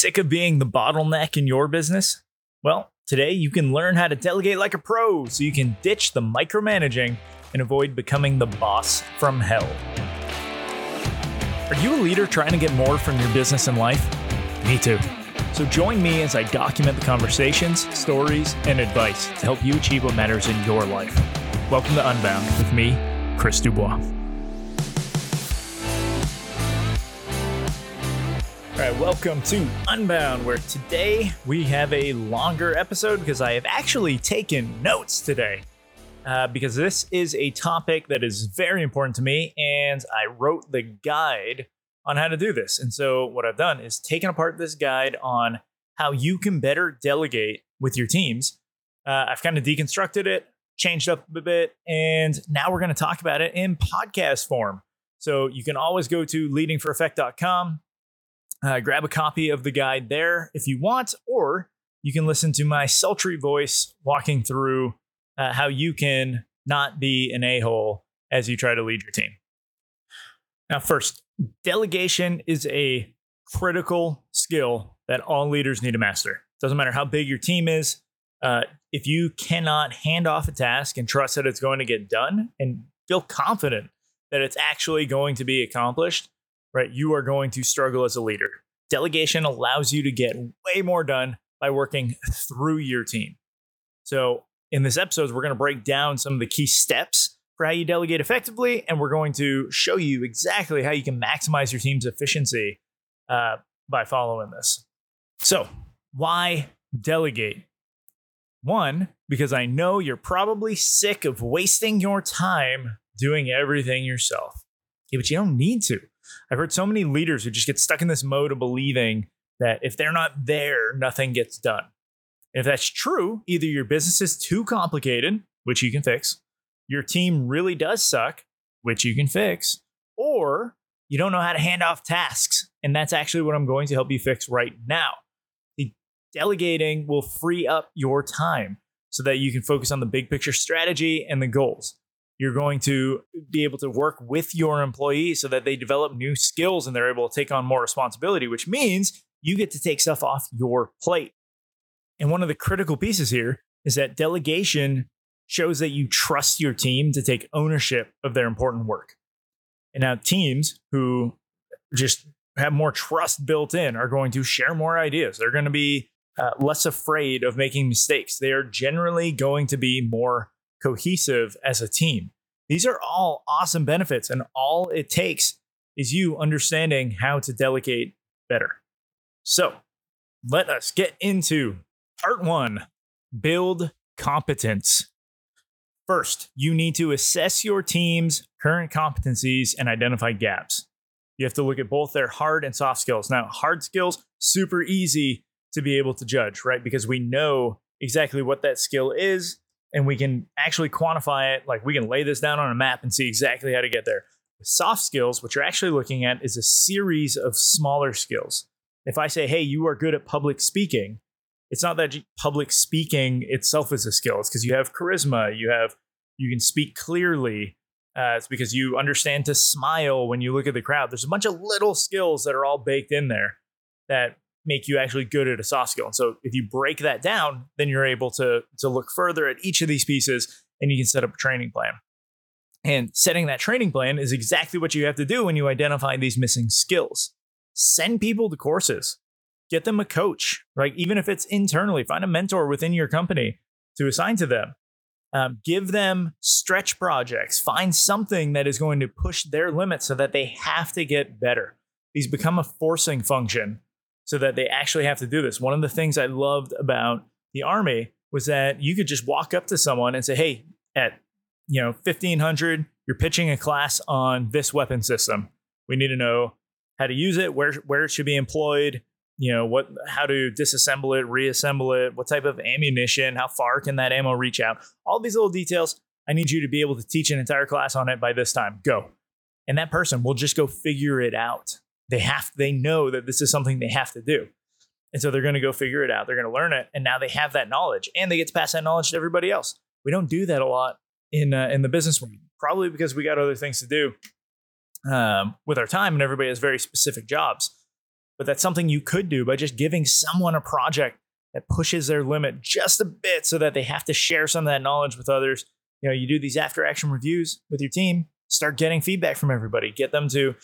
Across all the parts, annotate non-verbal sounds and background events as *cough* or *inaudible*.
Sick of being the bottleneck in your business? Well, today you can learn how to delegate like a pro so you can ditch the micromanaging and avoid becoming the boss from hell. Are you a leader trying to get more from your business and life? Me too. So join me as I document the conversations, stories, and advice to help you achieve what matters in your life. Welcome to Unbound with me, Chris Dubois. All right, welcome to Unbound, where today we have a longer episode because I have actually taken notes today. Uh, because this is a topic that is very important to me, and I wrote the guide on how to do this. And so, what I've done is taken apart this guide on how you can better delegate with your teams. Uh, I've kind of deconstructed it, changed up a bit, and now we're going to talk about it in podcast form. So, you can always go to leadingforeffect.com uh, grab a copy of the guide there if you want, or you can listen to my sultry voice walking through uh, how you can not be an a hole as you try to lead your team. Now, first, delegation is a critical skill that all leaders need to master. Doesn't matter how big your team is. Uh, if you cannot hand off a task and trust that it's going to get done and feel confident that it's actually going to be accomplished, right, you are going to struggle as a leader. Delegation allows you to get way more done by working through your team. So, in this episode, we're going to break down some of the key steps for how you delegate effectively, and we're going to show you exactly how you can maximize your team's efficiency uh, by following this. So, why delegate? One, because I know you're probably sick of wasting your time doing everything yourself. But you don't need to. I've heard so many leaders who just get stuck in this mode of believing that if they're not there, nothing gets done. if that's true, either your business is too complicated, which you can fix, your team really does suck, which you can fix, or you don't know how to hand off tasks. And that's actually what I'm going to help you fix right now. The delegating will free up your time so that you can focus on the big picture strategy and the goals. You're going to be able to work with your employees so that they develop new skills and they're able to take on more responsibility, which means you get to take stuff off your plate. And one of the critical pieces here is that delegation shows that you trust your team to take ownership of their important work. And now, teams who just have more trust built in are going to share more ideas. They're going to be uh, less afraid of making mistakes. They are generally going to be more cohesive as a team. These are all awesome benefits, and all it takes is you understanding how to delegate better. So let us get into part one build competence. First, you need to assess your team's current competencies and identify gaps. You have to look at both their hard and soft skills. Now, hard skills, super easy to be able to judge, right? Because we know exactly what that skill is and we can actually quantify it. Like we can lay this down on a map and see exactly how to get there. soft skills, what you're actually looking at is a series of smaller skills. If I say, hey, you are good at public speaking, it's not that public speaking itself is a skill. It's because you have charisma, you have you can speak clearly. Uh, it's because you understand to smile when you look at the crowd. There's a bunch of little skills that are all baked in there that make you actually good at a soft skill. And so if you break that down, then you're able to to look further at each of these pieces and you can set up a training plan. And setting that training plan is exactly what you have to do when you identify these missing skills. Send people to courses. Get them a coach, right? Even if it's internally, find a mentor within your company to assign to them. Um, give them stretch projects. Find something that is going to push their limits so that they have to get better. These become a forcing function so that they actually have to do this. One of the things I loved about the army was that you could just walk up to someone and say, "Hey, at you know 1500, you're pitching a class on this weapon system. We need to know how to use it, where where it should be employed, you know, what how to disassemble it, reassemble it, what type of ammunition, how far can that ammo reach out? All these little details. I need you to be able to teach an entire class on it by this time. Go. And that person will just go figure it out they have they know that this is something they have to do. And so they're going to go figure it out. They're going to learn it. And now they have that knowledge and they get to pass that knowledge to everybody else. We don't do that a lot in uh, in the business world probably because we got other things to do um, with our time and everybody has very specific jobs. But that's something you could do by just giving someone a project that pushes their limit just a bit so that they have to share some of that knowledge with others. You know, you do these after action reviews with your team, start getting feedback from everybody, get them to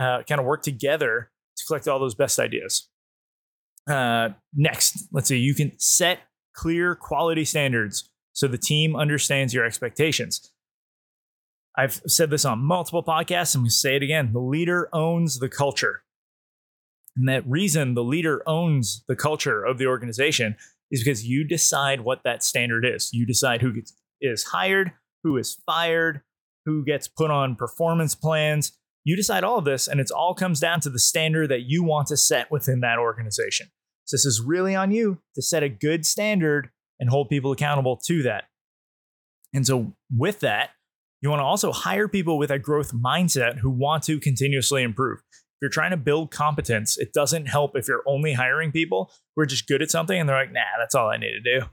uh, kind of work together to collect all those best ideas. Uh, next, let's see, you can set clear quality standards so the team understands your expectations. I've said this on multiple podcasts, and we say it again the leader owns the culture. And that reason the leader owns the culture of the organization is because you decide what that standard is. You decide who gets, is hired, who is fired, who gets put on performance plans. You decide all of this, and it all comes down to the standard that you want to set within that organization. So this is really on you to set a good standard and hold people accountable to that. And so, with that, you want to also hire people with a growth mindset who want to continuously improve. If you're trying to build competence, it doesn't help if you're only hiring people who are just good at something and they're like, nah, that's all I need to do.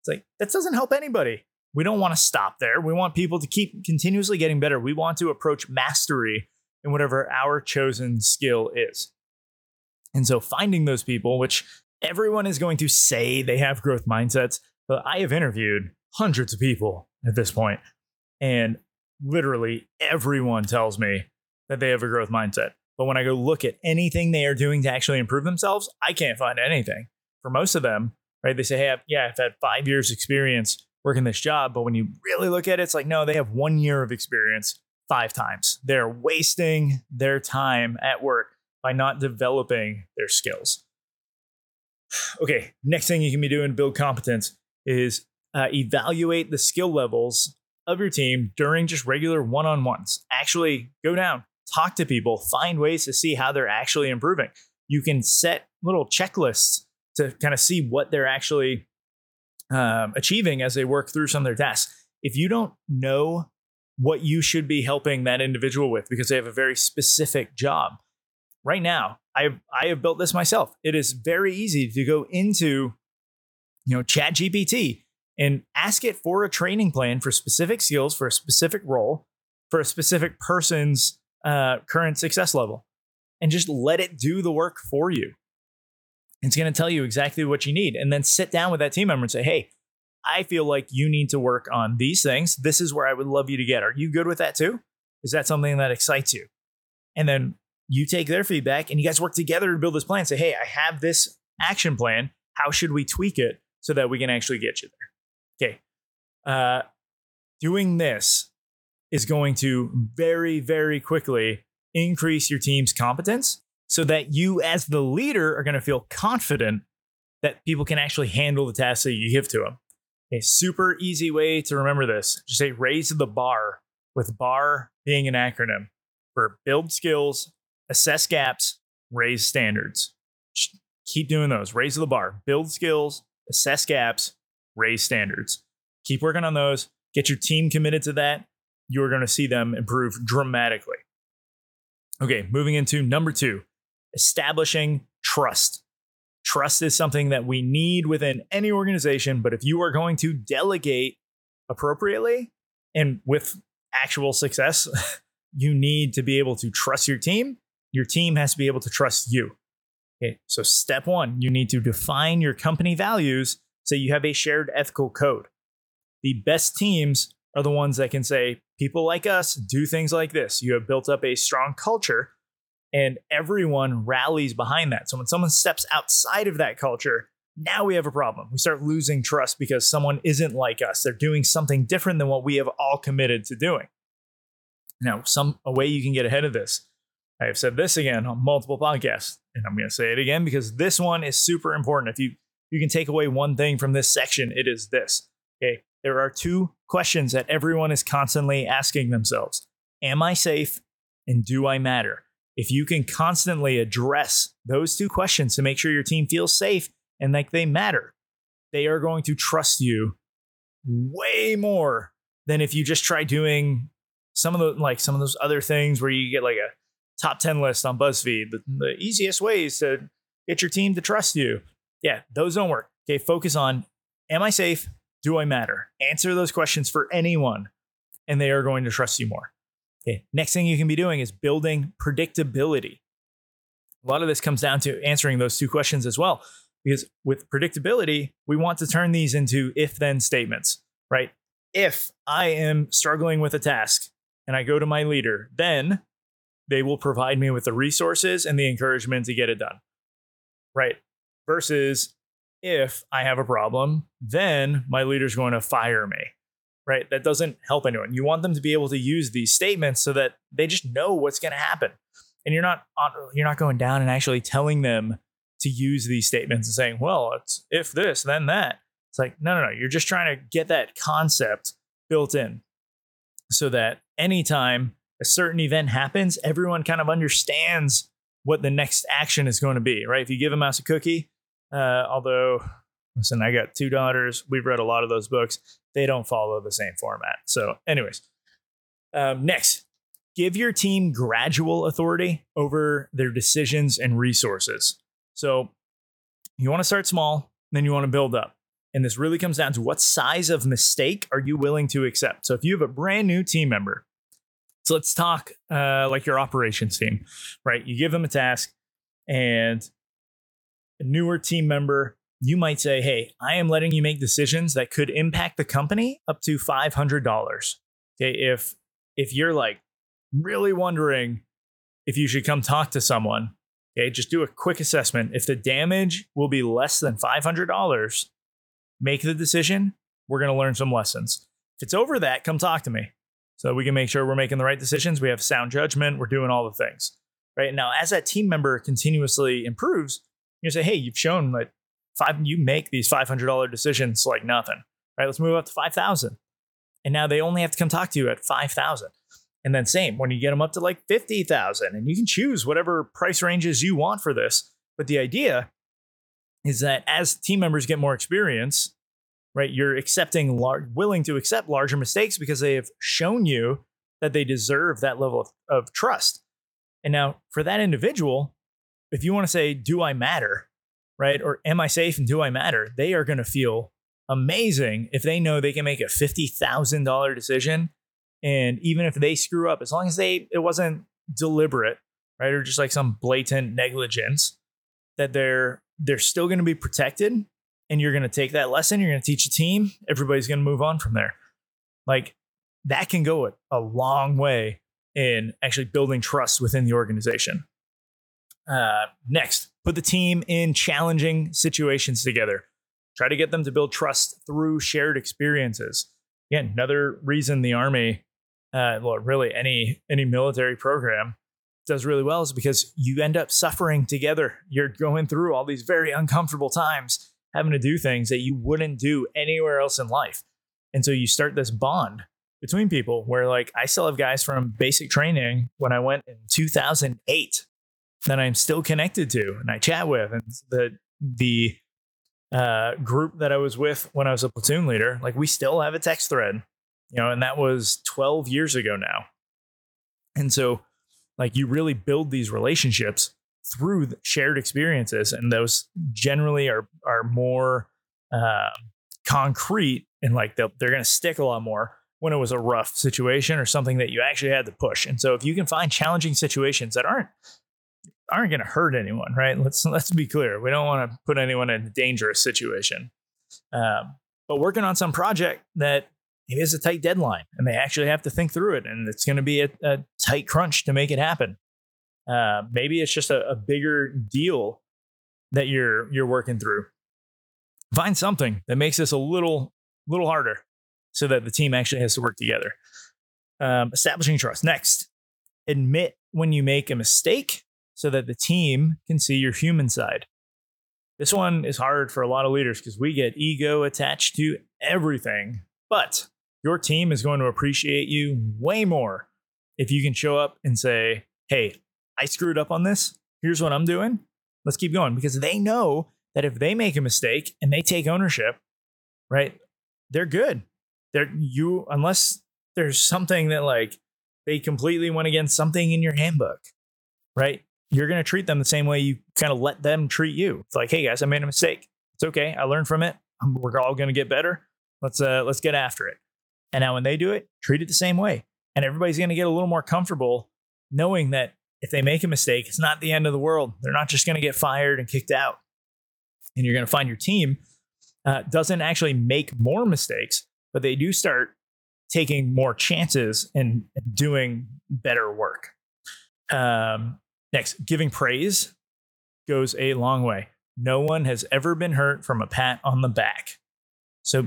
It's like, that doesn't help anybody. We don't want to stop there. We want people to keep continuously getting better. We want to approach mastery in whatever our chosen skill is. And so finding those people, which everyone is going to say they have growth mindsets, but I have interviewed hundreds of people at this point, and literally everyone tells me that they have a growth mindset. But when I go look at anything they are doing to actually improve themselves, I can't find anything. For most of them, right? They say, hey, I've, yeah, I've had five years experience working this job. But when you really look at it, it's like, no, they have one year of experience five times. They're wasting their time at work by not developing their skills. *sighs* Okay, next thing you can be doing to build competence is uh, evaluate the skill levels of your team during just regular one on ones. Actually, go down, talk to people, find ways to see how they're actually improving. You can set little checklists to kind of see what they're actually um, achieving as they work through some of their tasks. If you don't know what you should be helping that individual with because they have a very specific job, right now, I I have built this myself. It is very easy to go into you know Chat GPT and ask it for a training plan for specific skills for a specific role for a specific person's uh, current success level, and just let it do the work for you. It's going to tell you exactly what you need, and then sit down with that team member and say, "Hey, I feel like you need to work on these things. This is where I would love you to get. Are you good with that too? Is that something that excites you?" And then you take their feedback and you guys work together to build this plan. Say, hey, I have this action plan. How should we tweak it so that we can actually get you there? Okay. Uh, doing this is going to very, very quickly increase your team's competence so that you, as the leader, are going to feel confident that people can actually handle the tasks that you give to them. A super easy way to remember this just say raise the bar, with bar being an acronym for build skills, assess gaps, raise standards. Just keep doing those. Raise the bar, build skills, assess gaps, raise standards. Keep working on those. Get your team committed to that. You're going to see them improve dramatically. Okay, moving into number two establishing trust. Trust is something that we need within any organization, but if you are going to delegate appropriately and with actual success, *laughs* you need to be able to trust your team your team has to be able to trust you. Okay, so step one, you need to define your company values so you have a shared ethical code. The best teams are the ones that can say, people like us do things like this. You have built up a strong culture and everyone rallies behind that. So when someone steps outside of that culture, now we have a problem. We start losing trust because someone isn't like us. They're doing something different than what we have all committed to doing. Now, some a way you can get ahead of this I have said this again on multiple podcasts, and I'm going to say it again because this one is super important. If you you can take away one thing from this section, it is this. Okay, there are two questions that everyone is constantly asking themselves: Am I safe, and do I matter? If you can constantly address those two questions to make sure your team feels safe and like they matter, they are going to trust you way more than if you just try doing some of the like some of those other things where you get like a top 10 list on BuzzFeed, the, the easiest ways to get your team to trust you. Yeah, those don't work. Okay, focus on am I safe? Do I matter? Answer those questions for anyone, and they are going to trust you more. Next thing you can be doing is building predictability. a lot of this comes down to answering those two questions as well. Because with predictability, we want to turn these into if then statements, right? If I am struggling with a task and I go to my leader, then they will provide me with the resources and the encouragement to get it done, right? Versus if I have a problem, then my leader's going to fire me, right? That doesn't help anyone. You want them to be able to use these statements so that they just know what's going to happen. And you're not you're not going down and actually telling them to use these statements and saying, "Well, it's if this, then that." It's like, no, no, no. You're just trying to get that concept built in so that anytime a certain event happens, everyone kind of understands what the next action is going to be, right? If you give a mouse a cookie, uh, although, listen, I got two daughters. We've read a lot of those books. They don't follow the same format. So, anyways, um, next, give your team gradual authority over their decisions and resources. So, you want to start small, then you want to build up. And this really comes down to what size of mistake are you willing to accept? So, if you have a brand new team member, so let's talk uh, like your operations team, right? You give them a task, and a newer team member, you might say, Hey, I am letting you make decisions that could impact the company up to $500. Okay. If, if you're like really wondering if you should come talk to someone, okay, just do a quick assessment. If the damage will be less than $500, make the decision. We're going to learn some lessons. If it's over that, come talk to me so we can make sure we're making the right decisions. We have sound judgment. We're doing all the things. Right now, as that team member continuously improves, you say, hey, you've shown that five, you make these $500 decisions like nothing, right? Let's move up to 5,000. And now they only have to come talk to you at 5,000. And then same when you get them up to like 50,000 and you can choose whatever price ranges you want for this. But the idea is that as team members get more experience, right, you're accepting large, willing to accept larger mistakes because they have shown you that they deserve that level of, of trust. And now for that individual, if you want to say, do I matter? Right? Or am I safe and do I matter? They are going to feel amazing if they know they can make a $50,000 decision. And even if they screw up, as long as they, it wasn't deliberate, right? Or just like some blatant negligence, that they're, they're still going to be protected. And you're going to take that lesson, you're going to teach a team, everybody's going to move on from there. Like that can go a long way in actually building trust within the organization. Uh, next, put the team in challenging situations together. Try to get them to build trust through shared experiences. Again, another reason the Army, uh, well, really any any military program does really well is because you end up suffering together. You're going through all these very uncomfortable times, having to do things that you wouldn't do anywhere else in life. And so you start this bond between people where like I still have guys from basic training when I went in 2008 that I'm still connected to and I chat with, and the the uh, group that I was with when I was a platoon leader, like we still have a text thread, you know, and that was 12 years ago now. And so, like, you really build these relationships through shared experiences, and those generally are are more uh, concrete and like they're going to stick a lot more when it was a rough situation or something that you actually had to push. And so, if you can find challenging situations that aren't aren't going to hurt anyone, right? Let's let's be clear. We don't want to put anyone in a dangerous situation. Um, but working on some project that it is a tight deadline, and they actually have to think through it, and it's going to be a, a, tight crunch to make it happen. Uh, maybe it's just a, a bigger deal that you're you're working through. Find something that makes this a little little harder, so that the team actually has to work together. Um, establishing trust. Next, admit when you make a mistake so that the team can see your human side. This one is hard for a lot of leaders because we get ego attached to everything, but your team is going to appreciate you way more if you can show up and say, Hey, I screwed up on this. Here's what I'm doing. Let's keep going because they know that if they make a mistake and they take ownership, right, they're good. They're you, unless there's something that like they completely went against something in your handbook, right? You're going to treat them the same way you kind of let them treat you. It's like, hey guys, I made a mistake. It's okay. I learned from it. We're all going to get better. Let's uh, let's get after it. And now when they do it, treat it the same way. And everybody's going to get a little more comfortable knowing that if they make a mistake, it's not the end of the world. They're not just going to get fired and kicked out. And you're going to find your team uh, doesn't actually make more mistakes, but they do start taking more chances and doing better work. Um, next, giving praise goes a long way. No one has ever been hurt from a pat on the back. So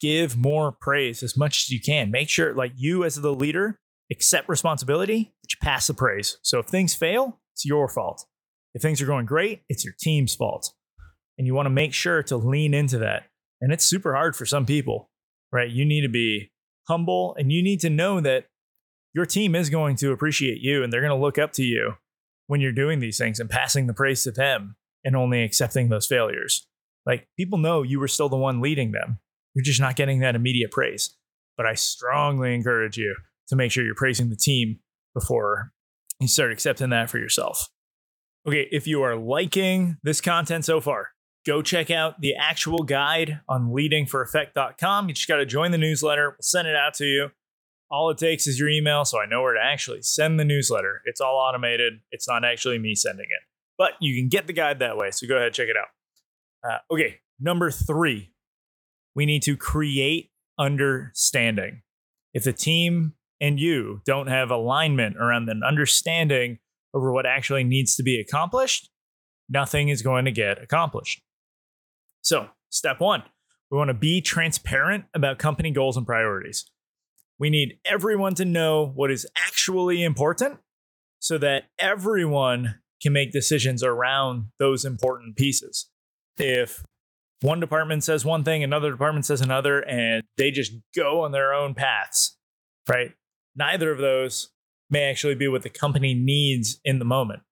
give more praise as much as you can. Make sure, like you as the leader, accept responsibility, but you pass the praise. So if things fail, it's your fault. If things are going great, it's your team's fault. And you want to make sure to lean into that. And it's super hard for some people, right? You need to be humble and you need to know that your team is going to appreciate you and they're going to look up to you when you're doing these things and passing the praise to them and only accepting those failures. Like people know you were still the one leading them. You're just not getting that immediate praise. But I strongly encourage you to make sure you're praising the team before you start accepting that for yourself. Okay, if you are liking this content so far, go check out the actual guide on leadingforeffect.com. You just got to join the newsletter. We'll send it out to you. All it takes is your email, so I know where to actually send the newsletter. It's all automated. It's not actually me sending it, but you can get the guide that way. So go ahead, check it out. Uh, okay, number three, we need to create understanding. If the team and you don't have alignment around an understanding over what actually needs to be accomplished, nothing is going to get accomplished. So, step one, we want to be transparent about company goals and priorities. We need everyone to know what is actually important so that everyone can make decisions around those important pieces. If one department says one thing, another department says another, and they just go on their own paths, right? Neither of those may actually be what the company needs in the moment,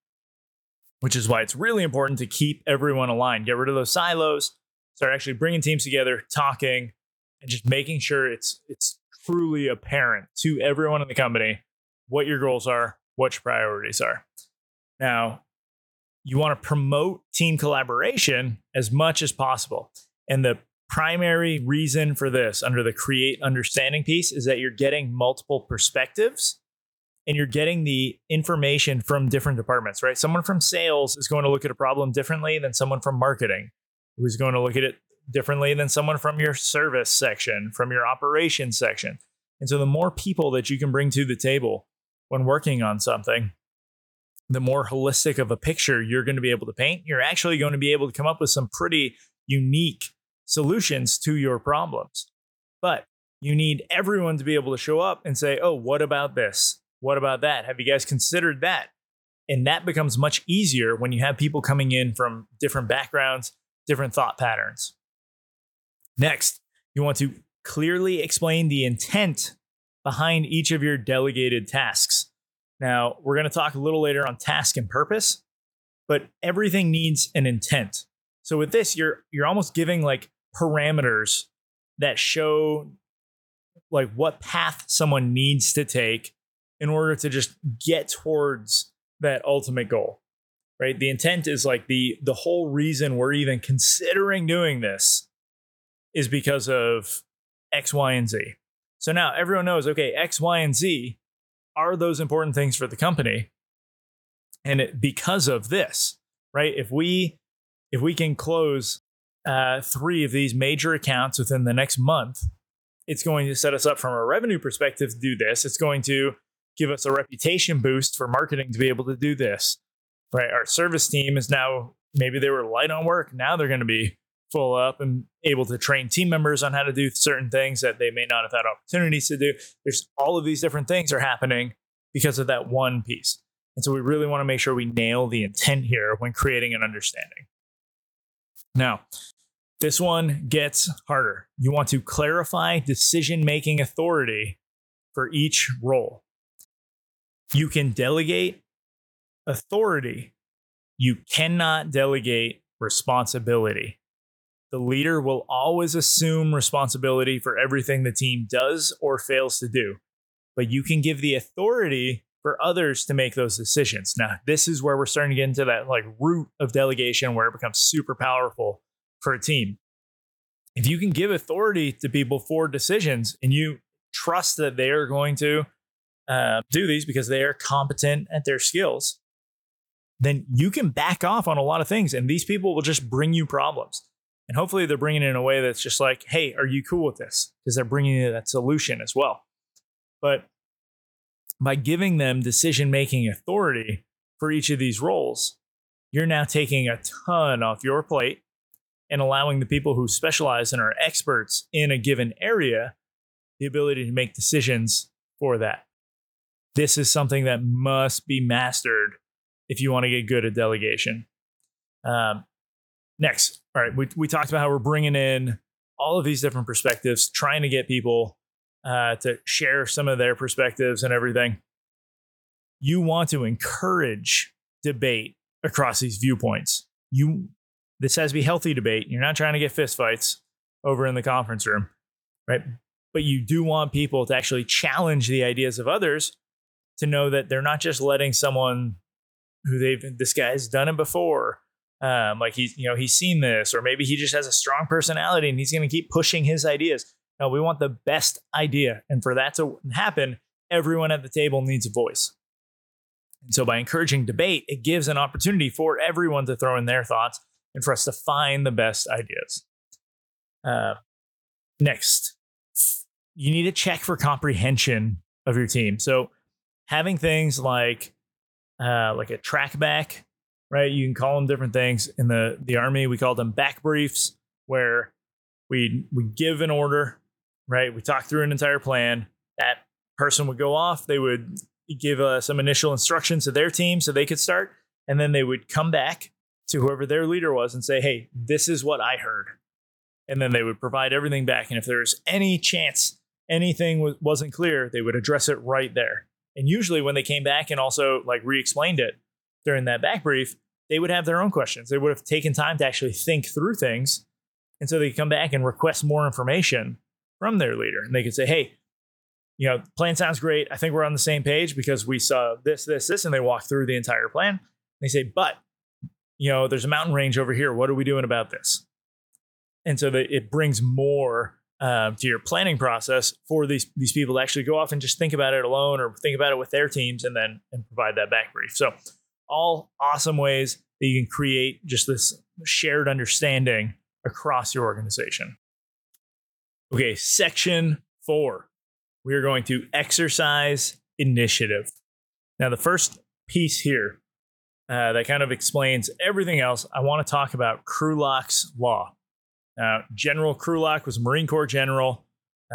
which is why it's really important to keep everyone aligned. Get rid of those silos, start actually bringing teams together, talking, and just making sure it's it's truly apparent to everyone in the company what your goals are, what your priorities are. Now, you want to promote team collaboration as much as possible. And the primary reason for this under the create understanding piece is that you're getting multiple perspectives and you're getting the information from different departments, right? Someone from sales is going to look at a problem differently than someone from marketing, who's going to look at it differently than someone from your service section, from your operations section. And so the more people that you can bring to the table when working on something, the more holistic of a picture you're going to be able to paint. You're actually going to be able to come up with some pretty unique solutions to your problems. But you need everyone to be able to show up and say, oh, what about this? What about that? Have you guys considered that? And that becomes much easier when you have people coming in from different backgrounds, different thought patterns. Next, you want to clearly explain the intent behind each of your delegated tasks. Now, we're going to talk a little later on task and purpose, but everything needs an intent. So with this, you're you're almost giving like parameters that show like what path someone needs to take in order to just get towards that ultimate goal. Right? The intent is like the the whole reason we're even considering doing this is because of X, Y, and Z. So now everyone knows, okay, X, Y, and Z are those important things for the company. And it, because of this, right? If we if we can close uh, three of these major accounts within the next month, it's going to set us up from a revenue perspective to do this. It's going to give us a reputation boost for marketing to be able to do this. Right? Our service team is now maybe they were light on work. Now they're going to be full up and able to train team members on how to do certain things that they may not have had opportunities to do. There's all of these different things are happening because of that one piece. And so we really want to make sure we nail the intent here when creating an understanding. Now, this one gets harder. You want to clarify decision making authority for each role. You can delegate authority, you cannot delegate responsibility. The leader will always assume responsibility for everything the team does or fails to do, but you can give the authority for others to make those decisions. Now, this is where we're starting to get into that like root of delegation where it becomes super powerful for a team. If you can give authority to people for decisions and you trust that they are going to uh, do these because they are competent at their skills, then you can back off on a lot of things and these people will just bring you problems. And hopefully they're bringing it in a way that's just like, hey, are you cool with this? Because they're bringing you that solution as well. But by giving them decision making authority for each of these roles, you're now taking a ton off your plate and allowing the people who specialize and are experts in a given area the ability to make decisions for that. This is something that must be mastered if you want to get good at delegation. Um, next, all right, we, we talked about how we're bringing in all of these different perspectives, trying to get people uh, to share some of their perspectives and everything. You want to encourage debate across these viewpoints. You this has to be healthy debate. You're not trying to get fistfights over in the conference room, right? But you do want people to actually challenge the ideas of others to know that they're not just letting someone who they've this guy's done it before. Um, like he's you know he's seen this, or maybe he just has a strong personality and he's going to keep pushing his ideas. No, we want the best idea, and for that to happen, everyone at the table needs a voice. And so, by encouraging debate, it gives an opportunity for everyone to throw in their thoughts and for us to find the best ideas. Uh, next, you need to check for comprehension of your team. So, having things like uh, like a track back, right? You can call them different things. In the the army, we call them back briefs, where we we give an order, right? We talk through an entire plan. That person would go off. They would give uh, some initial instructions to their team so they could start, and then they would come back to whoever their leader was and say, "Hey, this is what I heard," and then they would provide everything back. And if there's any chance anything w- wasn't clear, they would address it right there. And usually, when they came back and also like re-explained it during that back brief, they would have their own questions. They would have taken time to actually think through things, and so they come back and request more information from their leader, and they could say, "Hey." you know, plan sounds great. I think we're on the same page because we saw this, this, this, and they walk through the entire plan. They say, but, you know, there's a mountain range over here. What are we doing about this? And so it brings more uh, to your planning process for these these people to actually go off and just think about it alone or think about it with their teams and then and provide that back brief. So all awesome ways that you can create just this shared understanding across your organization. Okay, section four we are going to exercise initiative. Now, the first piece here uh, that kind of explains everything else, I want to talk about Krulak's Law. Now, General Krulak was a Marine Corps general.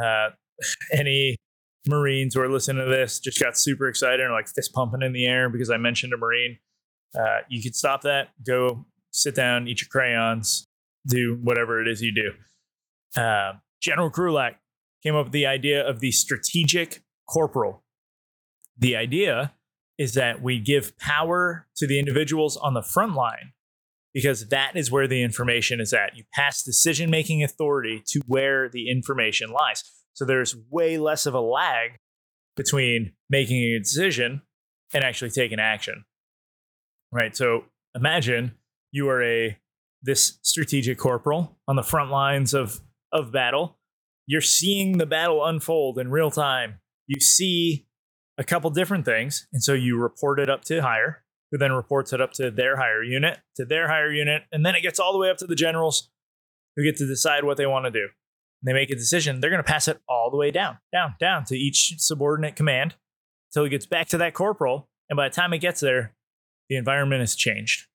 Uh, *laughs* any Marines who are listening to this just got super excited and like fist pumping in the air because I mentioned a Marine. Uh, you can stop that, go sit down, eat your crayons, do whatever it is you do. Uh, General Krulak came up with the idea of the strategic corporal. The idea is that we give power to the individuals on the front line because that is where the information is at. You pass decision making authority to where the information lies. So there's way less of a lag between making a decision and actually taking action. Right? So imagine you are a this strategic corporal on the front lines of of battle you're seeing the battle unfold in real time. You see a couple different things. And so you report it up to higher, who then reports it up to their higher unit, to their higher unit. And then it gets all the way up to the generals who get to decide what they want to do. And they make a decision. They're going to pass it all the way down, down, down to each subordinate command until it gets back to that corporal. And by the time it gets there, the environment has changed.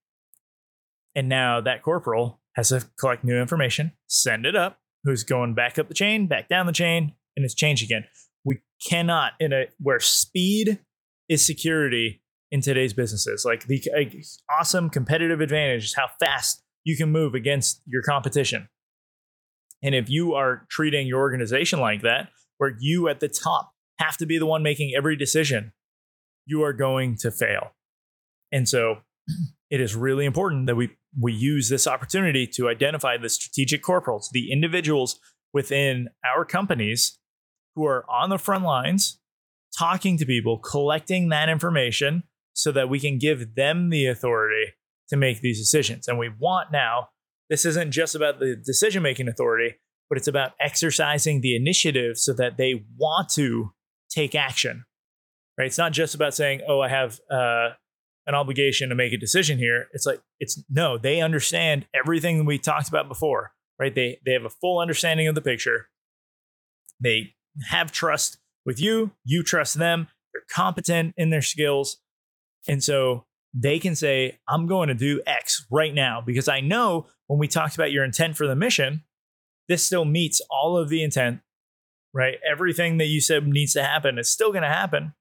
And now that corporal has to collect new information, send it up, who's going back up the chain, back down the chain, and it's changed again. We cannot in a where speed is security in today's businesses. Like the awesome competitive advantage is how fast you can move against your competition. And if you are treating your organization like that, where you at the top have to be the one making every decision, you are going to fail. And so it is really important that we we use this opportunity to identify the strategic corporals, the individuals within our companies who are on the front lines, talking to people, collecting that information so that we can give them the authority to make these decisions. And we want now, this isn't just about the decision making authority, but it's about exercising the initiative so that they want to take action. Right? It's not just about saying, "Oh, I have uh, an obligation to make a decision here. It's like it's no, they understand everything we talked about before, right? They they have a full understanding of the picture. They have trust with you, you trust them, they're competent in their skills. And so they can say, I'm going to do X right now because I know when we talked about your intent for the mission, this still meets all of the intent, right? Everything that you said needs to happen is still going to happen,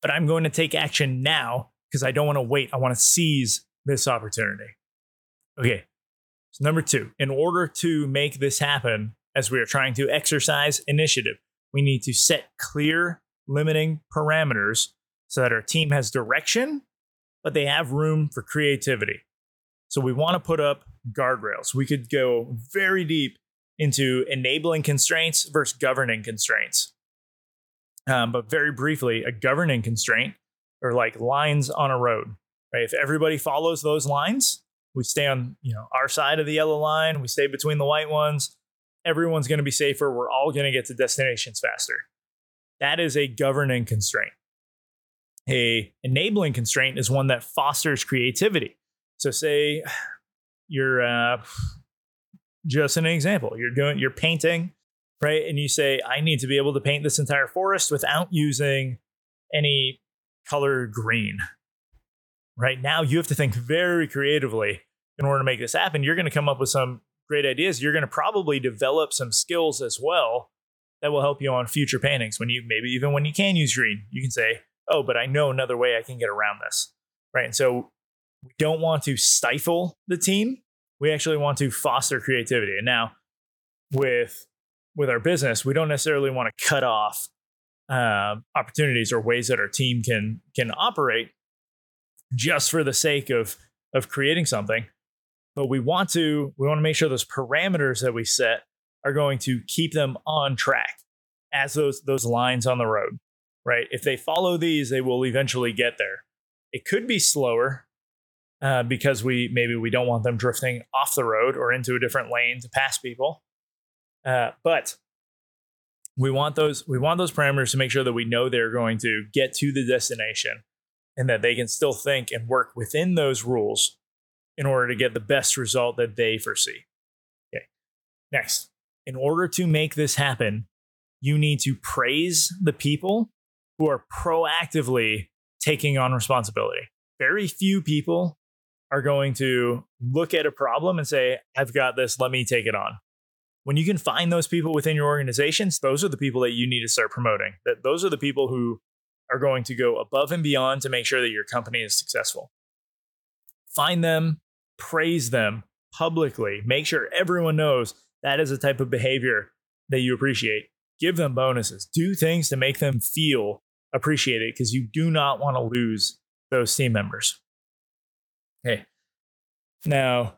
but I'm going to take action now because I don't want to wait. I want to seize this opportunity. Okay. So, number two, in order to make this happen, as we are trying to exercise initiative, we need to set clear limiting parameters so that our team has direction, but they have room for creativity. So we want to put up guardrails. We could go very deep into enabling constraints versus governing constraints. Um, but very briefly, a governing constraint are like lines on a road. Right? If everybody follows those lines, we stay on you know our side of the yellow line. We stay between the white ones. Everyone's going to be safer. We're all going to get to destinations faster. That is a governing constraint. A enabling constraint is one that fosters creativity. So say you're uh, just an example. You're doing you're painting, right? And you say, I need to be able to paint this entire forest without using any color green. Right now, you have to think very creatively in order to make this happen. You're going to come up with some great ideas. You're going to probably develop some skills as well that will help you on future paintings. When you maybe even when you can use green, you can say, "Oh, but I know another way I can get around this." Right? And so we don't want to stifle the team. We actually want to foster creativity. And now with with our business, we don't necessarily want to cut off uh, opportunities or ways that our team can can operate just for the sake of of creating something. But we want to we want to make sure those parameters that we set are going to keep them on track as those those lines on the road right? If they follow these they will eventually get there. It could be slower uh, because we maybe we don't want them drifting off the road or into a different lane to pass people. Uh, but we want those we want those parameters to make sure that we know they're going to get to the destination and that they can still think and work within those rules in order to get the best result that they foresee. Okay. Next, in order to make this happen, you need to praise the people who are proactively taking on responsibility. Very few people are going to look at a problem and say, I've got this, let me take it on when you can find those people within your organizations, those are the people that you need to start promoting. That those are the people who are going to go above and beyond to make sure that your company is successful. Find them, praise them publicly, make sure everyone knows that is a type of behavior that you appreciate. Give them bonuses, do things to make them feel appreciated because you do not want to lose those team members. Okay. Now,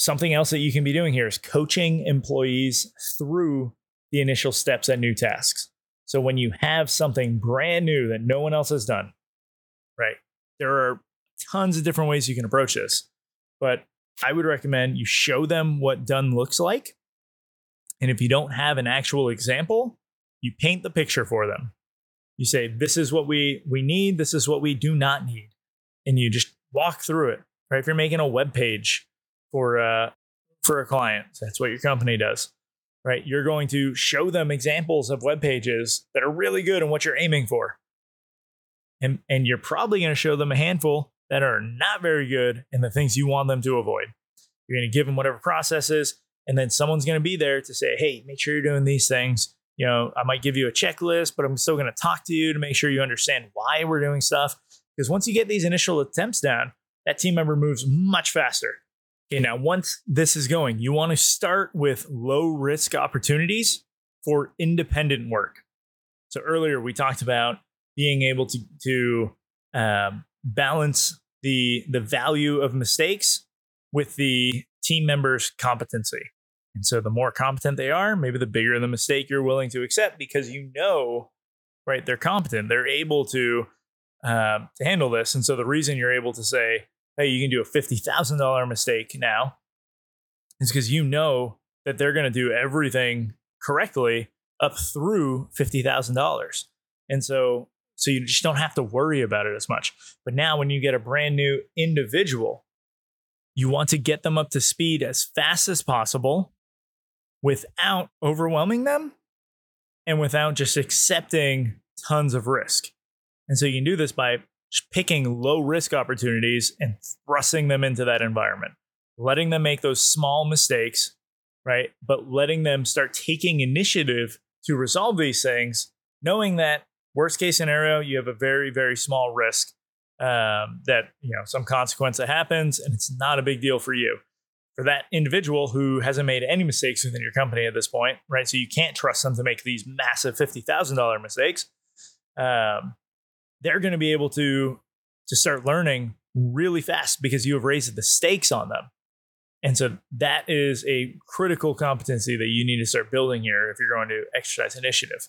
Something else that you can be doing here is coaching employees through the initial steps at new tasks. So when you have something brand new that no one else has done, right? There are tons of different ways you can approach this, but I would recommend you show them what done looks like. And if you don't have an actual example, you paint the picture for them. You say, this is what we, we need, this is what we do not need. And you just walk through it, right? If you're making a web page, for uh, for a client. That's what your company does, right? You're going to show them examples of web pages that are really good and what you're aiming for, and and you're probably going to show them a handful that are not very good and the things you want them to avoid. You're going to give them whatever processes, and then someone's going to be there to say, "Hey, make sure you're doing these things." You know, I might give you a checklist, but I'm still going to talk to you to make sure you understand why we're doing stuff. Because once you get these initial attempts down, that team member moves much faster Okay, now once this is going, you want to start with low risk opportunities for independent work. So earlier we talked about being able to to um, balance the the value of mistakes with the team members' competency. And so the more competent they are, maybe the bigger the mistake you're willing to accept because you know, right? They're competent. They're able to uh, to handle this. And so the reason you're able to say, hey, you can do a $50,000 mistake now is because you know that they're going to do everything correctly up through $50,000. And so So you just don't have to worry about it as much. But now, when you get a brand new individual, you want to get them up to speed as fast as possible without overwhelming them and without just accepting tons of risk. And so you can do this by picking low risk opportunities and thrusting them into that environment, letting them make those small mistakes, right? But letting them start taking initiative to resolve these things, knowing that worst case scenario, you have a very, very small risk um, that, you know, some consequence that happens and it's not a big deal for you. For that individual who hasn't made any mistakes within your company at this point, right? So you can't trust them to make these massive $50,000 mistakes. Um, they're going to be able to to start learning really fast because you have raised the stakes on them. And so that is a critical competency that you need to start building here if you're going to exercise initiative.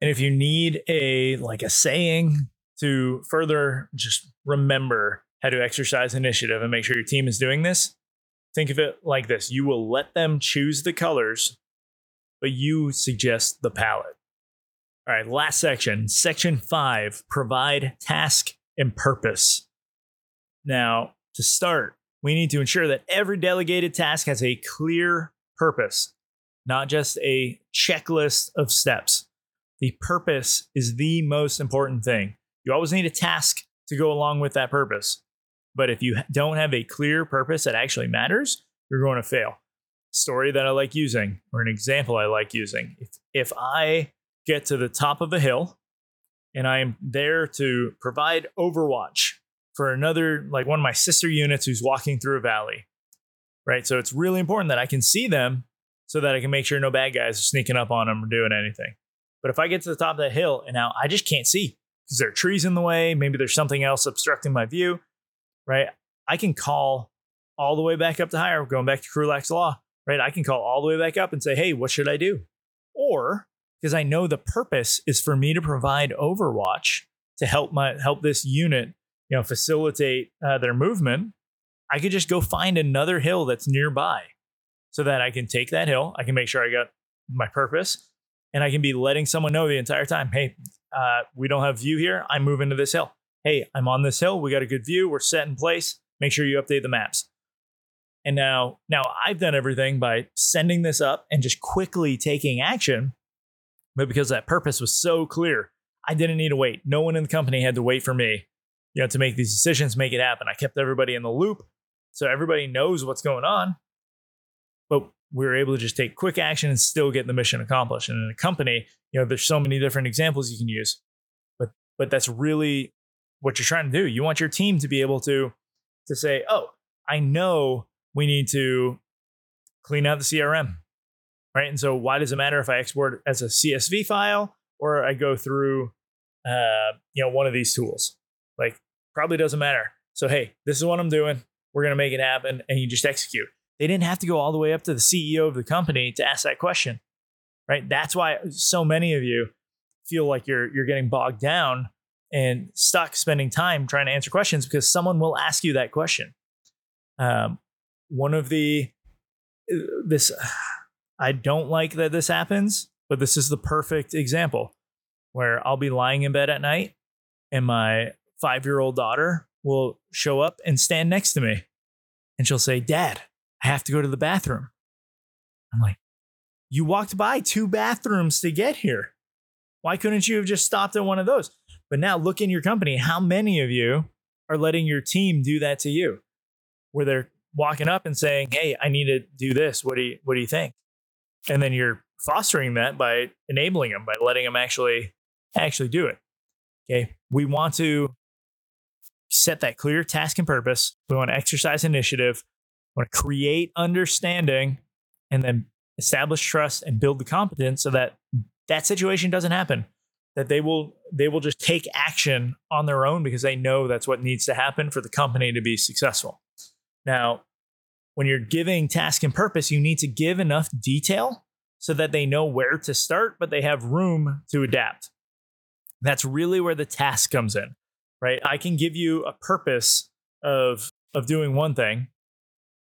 And if you need a like a saying to further just remember how to exercise initiative and make sure your team is doing this, think of it like this. You will let them choose the colors, but you suggest the palette. All right, last section, section five provide task and purpose. Now, to start, we need to ensure that every delegated task has a clear purpose, not just a checklist of steps. The purpose is the most important thing. You always need a task to go along with that purpose. But if you don't have a clear purpose that actually matters, you're going to fail. Story that I like using, or an example I like using. If, if I get to the top of the hill and I am there to provide overwatch for another, like one of my sister units who's walking through a valley. Right. So it's really important that I can see them so that I can make sure no bad guys are sneaking up on them or doing anything. But if I get to the top of that hill and now I just can't see because there are trees in the way, maybe there's something else obstructing my view, right? I can call all the way back up to higher, going back to Krulak's Law, right? I can call all the way back up and say, hey, what should I do? Or because I know the purpose is for me to provide Overwatch to help my help this unit, you know, facilitate uh, their movement. I could just go find another hill that's nearby, so that I can take that hill. I can make sure I got my purpose, and I can be letting someone know the entire time, hey, uh, we don't have view here. I'm moving to this hill. Hey, I'm on this hill. We got a good view. We're set in place. Make sure you update the maps. And now, now I've done everything by sending this up and just quickly taking action but because that purpose was so clear, I didn't need to wait. No one in the company had to wait for me, you know, to make these decisions, make it happen. I kept everybody in the loop so everybody knows what's going on. But we were able to just take quick action and still get the mission accomplished. And in a company, you know, there's so many different examples you can use. But but that's really what you're trying to do. You want your team to be able to to say, "Oh, I know we need to clean out the CRM right? And so why does it matter if I export as a CSV file or I go through, uh, you know, one of these tools? Like probably doesn't matter. So hey, this is what I'm doing. We're gonna make it happen, and you just execute. They didn't have to go all the way up to the CEO of the company to ask that question, right? That's why so many of you feel like you're you're getting bogged down and stuck spending time trying to answer questions because someone will ask you that question. Um, one of the uh, this I don't like that this happens, but this is the perfect example where I'll be lying in bed at night and my five year old daughter will show up and stand next to me. And she'll say, Dad, I have to go to the bathroom. I'm like, You walked by two bathrooms to get here. Why couldn't you have just stopped at one of those? But now look in your company. How many of you are letting your team do that to you? Where they're walking up and saying, Hey, I need to do this. What do you what do you think? And then you're fostering that by enabling them by letting them actually actually do it. Okay? We want to set that clear task and purpose. We want to exercise initiative. We want to create understanding and then establish trust and build the competence so that that situation doesn't happen. That they will they will just take action on their own because they know that's what needs to happen for the company to be successful. Now when you're giving task and purpose, you need to give enough detail so that they know where to start, but they have room to adapt. That's really where the task comes in, right? I can give you a purpose of of doing one thing,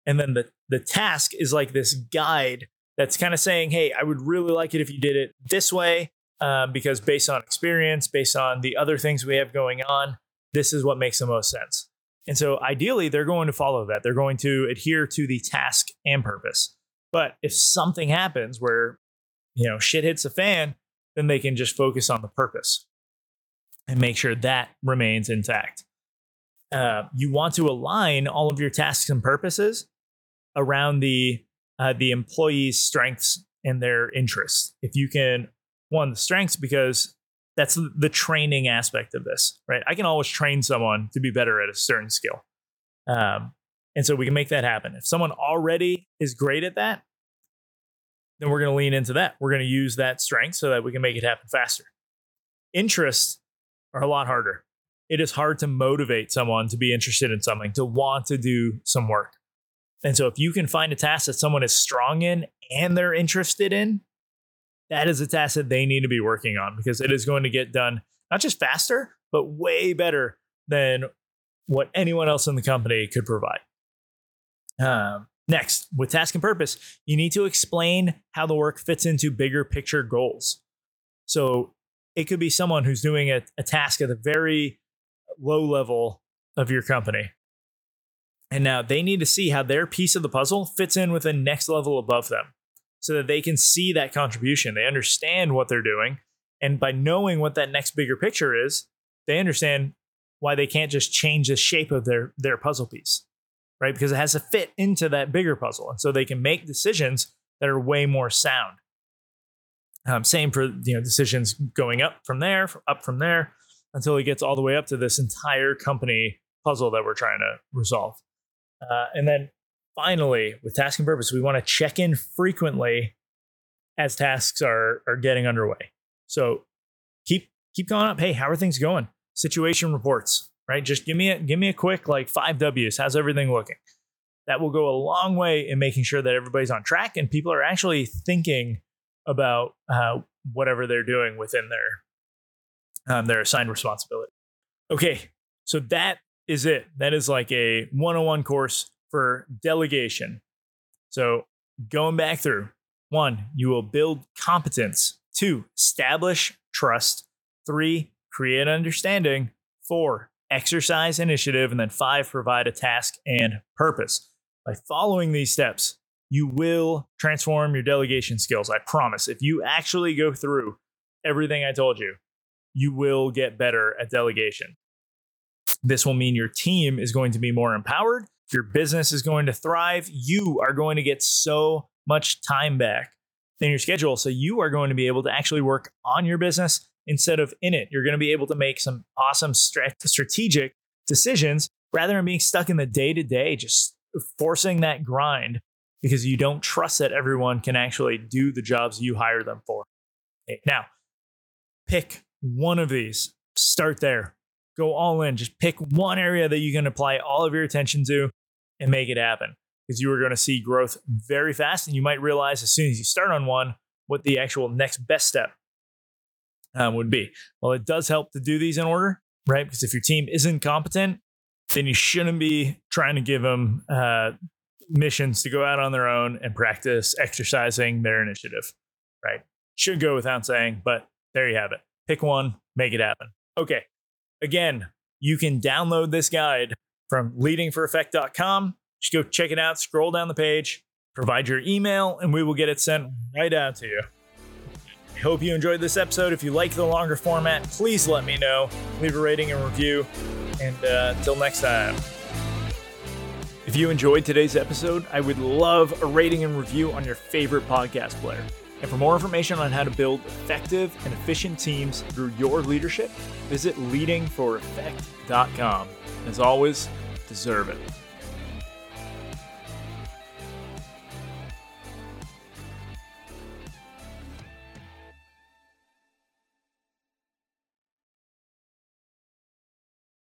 and then the the task is like this guide that's kind of saying, "Hey, I would really like it if you did it this way, uh, because based on experience, based on the other things we have going on, this is what makes the most sense. And so ideally, they're going to follow that. They're going to adhere to the task and purpose. But if something happens where, you know, shit hits the fan, then they can just focus on the purpose and make sure that remains intact. Uh, you want to align all of your tasks and purposes around the uh, the employee's strengths and their interests. If you can, one, the strengths because that's the training aspect of this, right? I can always train someone to be better at a certain skill. Um, and so we can make that happen. If someone already is great at that, then we're going to lean into that. We're going to use that strength so that we can make it happen faster. Interests are a lot harder. It is hard to motivate someone to be interested in something, to want to do some work. And so if you can find a task that someone is strong in and they're interested in, that is a task that they need to be working on because it is going to get done not just faster, but way better than what anyone else in the company could provide. Um, next, with task and purpose, you need to explain how the work fits into bigger picture goals. So it could be someone who's doing a, a task at the very low level of your company. And now they need to see how their piece of the puzzle fits in with the next level above them so that they can see that contribution. They understand what they're doing. And by knowing what that next bigger picture is, they understand why they can't just change the shape of their, their puzzle piece, right? Because it has to fit into that bigger puzzle. And so they can make decisions that are way more sound. Um, same for you know decisions going up from there, up from there, until it gets all the way up to this entire company puzzle that we're trying to resolve. Uh, and then finally, with task and purpose, we want to check in frequently as tasks are are getting underway. So keep keep going up. Hey, how are things going? Situation reports, right? Just give me a give me a quick like five W's. How's everything looking? That will go a long way in making sure that everybody's on track and people are actually thinking about uh, whatever they're doing within their um, their assigned responsibility. Okay, so that is it. That is like a 101 course for delegation. So, going back through one, you will build competence. Two, establish trust. Three, create understanding. Four, exercise initiative. And then five, provide a task and purpose. By following these steps, you will transform your delegation skills. I promise. If you actually go through everything I told you, you will get better at delegation. This will mean your team is going to be more empowered your business is going to thrive. You are going to get so much time back in your schedule. So you are going to be able to actually work on your business instead of in it. You're going to be able to make some awesome strategic decisions rather than being stuck in the day to day, just forcing that grind because you don't trust that everyone can actually do the jobs you hire them for. Now, pick one of these, start there go all in. Just pick one area that you can apply all of your attention to and make it happen because you are going to see growth very fast. And you might realize as soon as you start on one what the actual next best step um, would be. Well, it does help to do these in order, right? Because if your team isn't competent, then you shouldn't be trying to give them uh, missions to go out on their own and practice exercising their initiative, right? Should go without saying, but there you have it. Pick one, make it happen. Okay, Again, you can download this guide from leadingforeffect.com. Just go check it out, scroll down the page, provide your email, and we will get it sent right out to you. I hope you enjoyed this episode. If you like the longer format, please let me know. Leave a rating and review. And uh, until next time. If you enjoyed today's episode, I would love a rating and review on your favorite podcast player. And for more information on how to build effective and efficient teams through your leadership, visit leadingforeffect.com. As always, deserve it.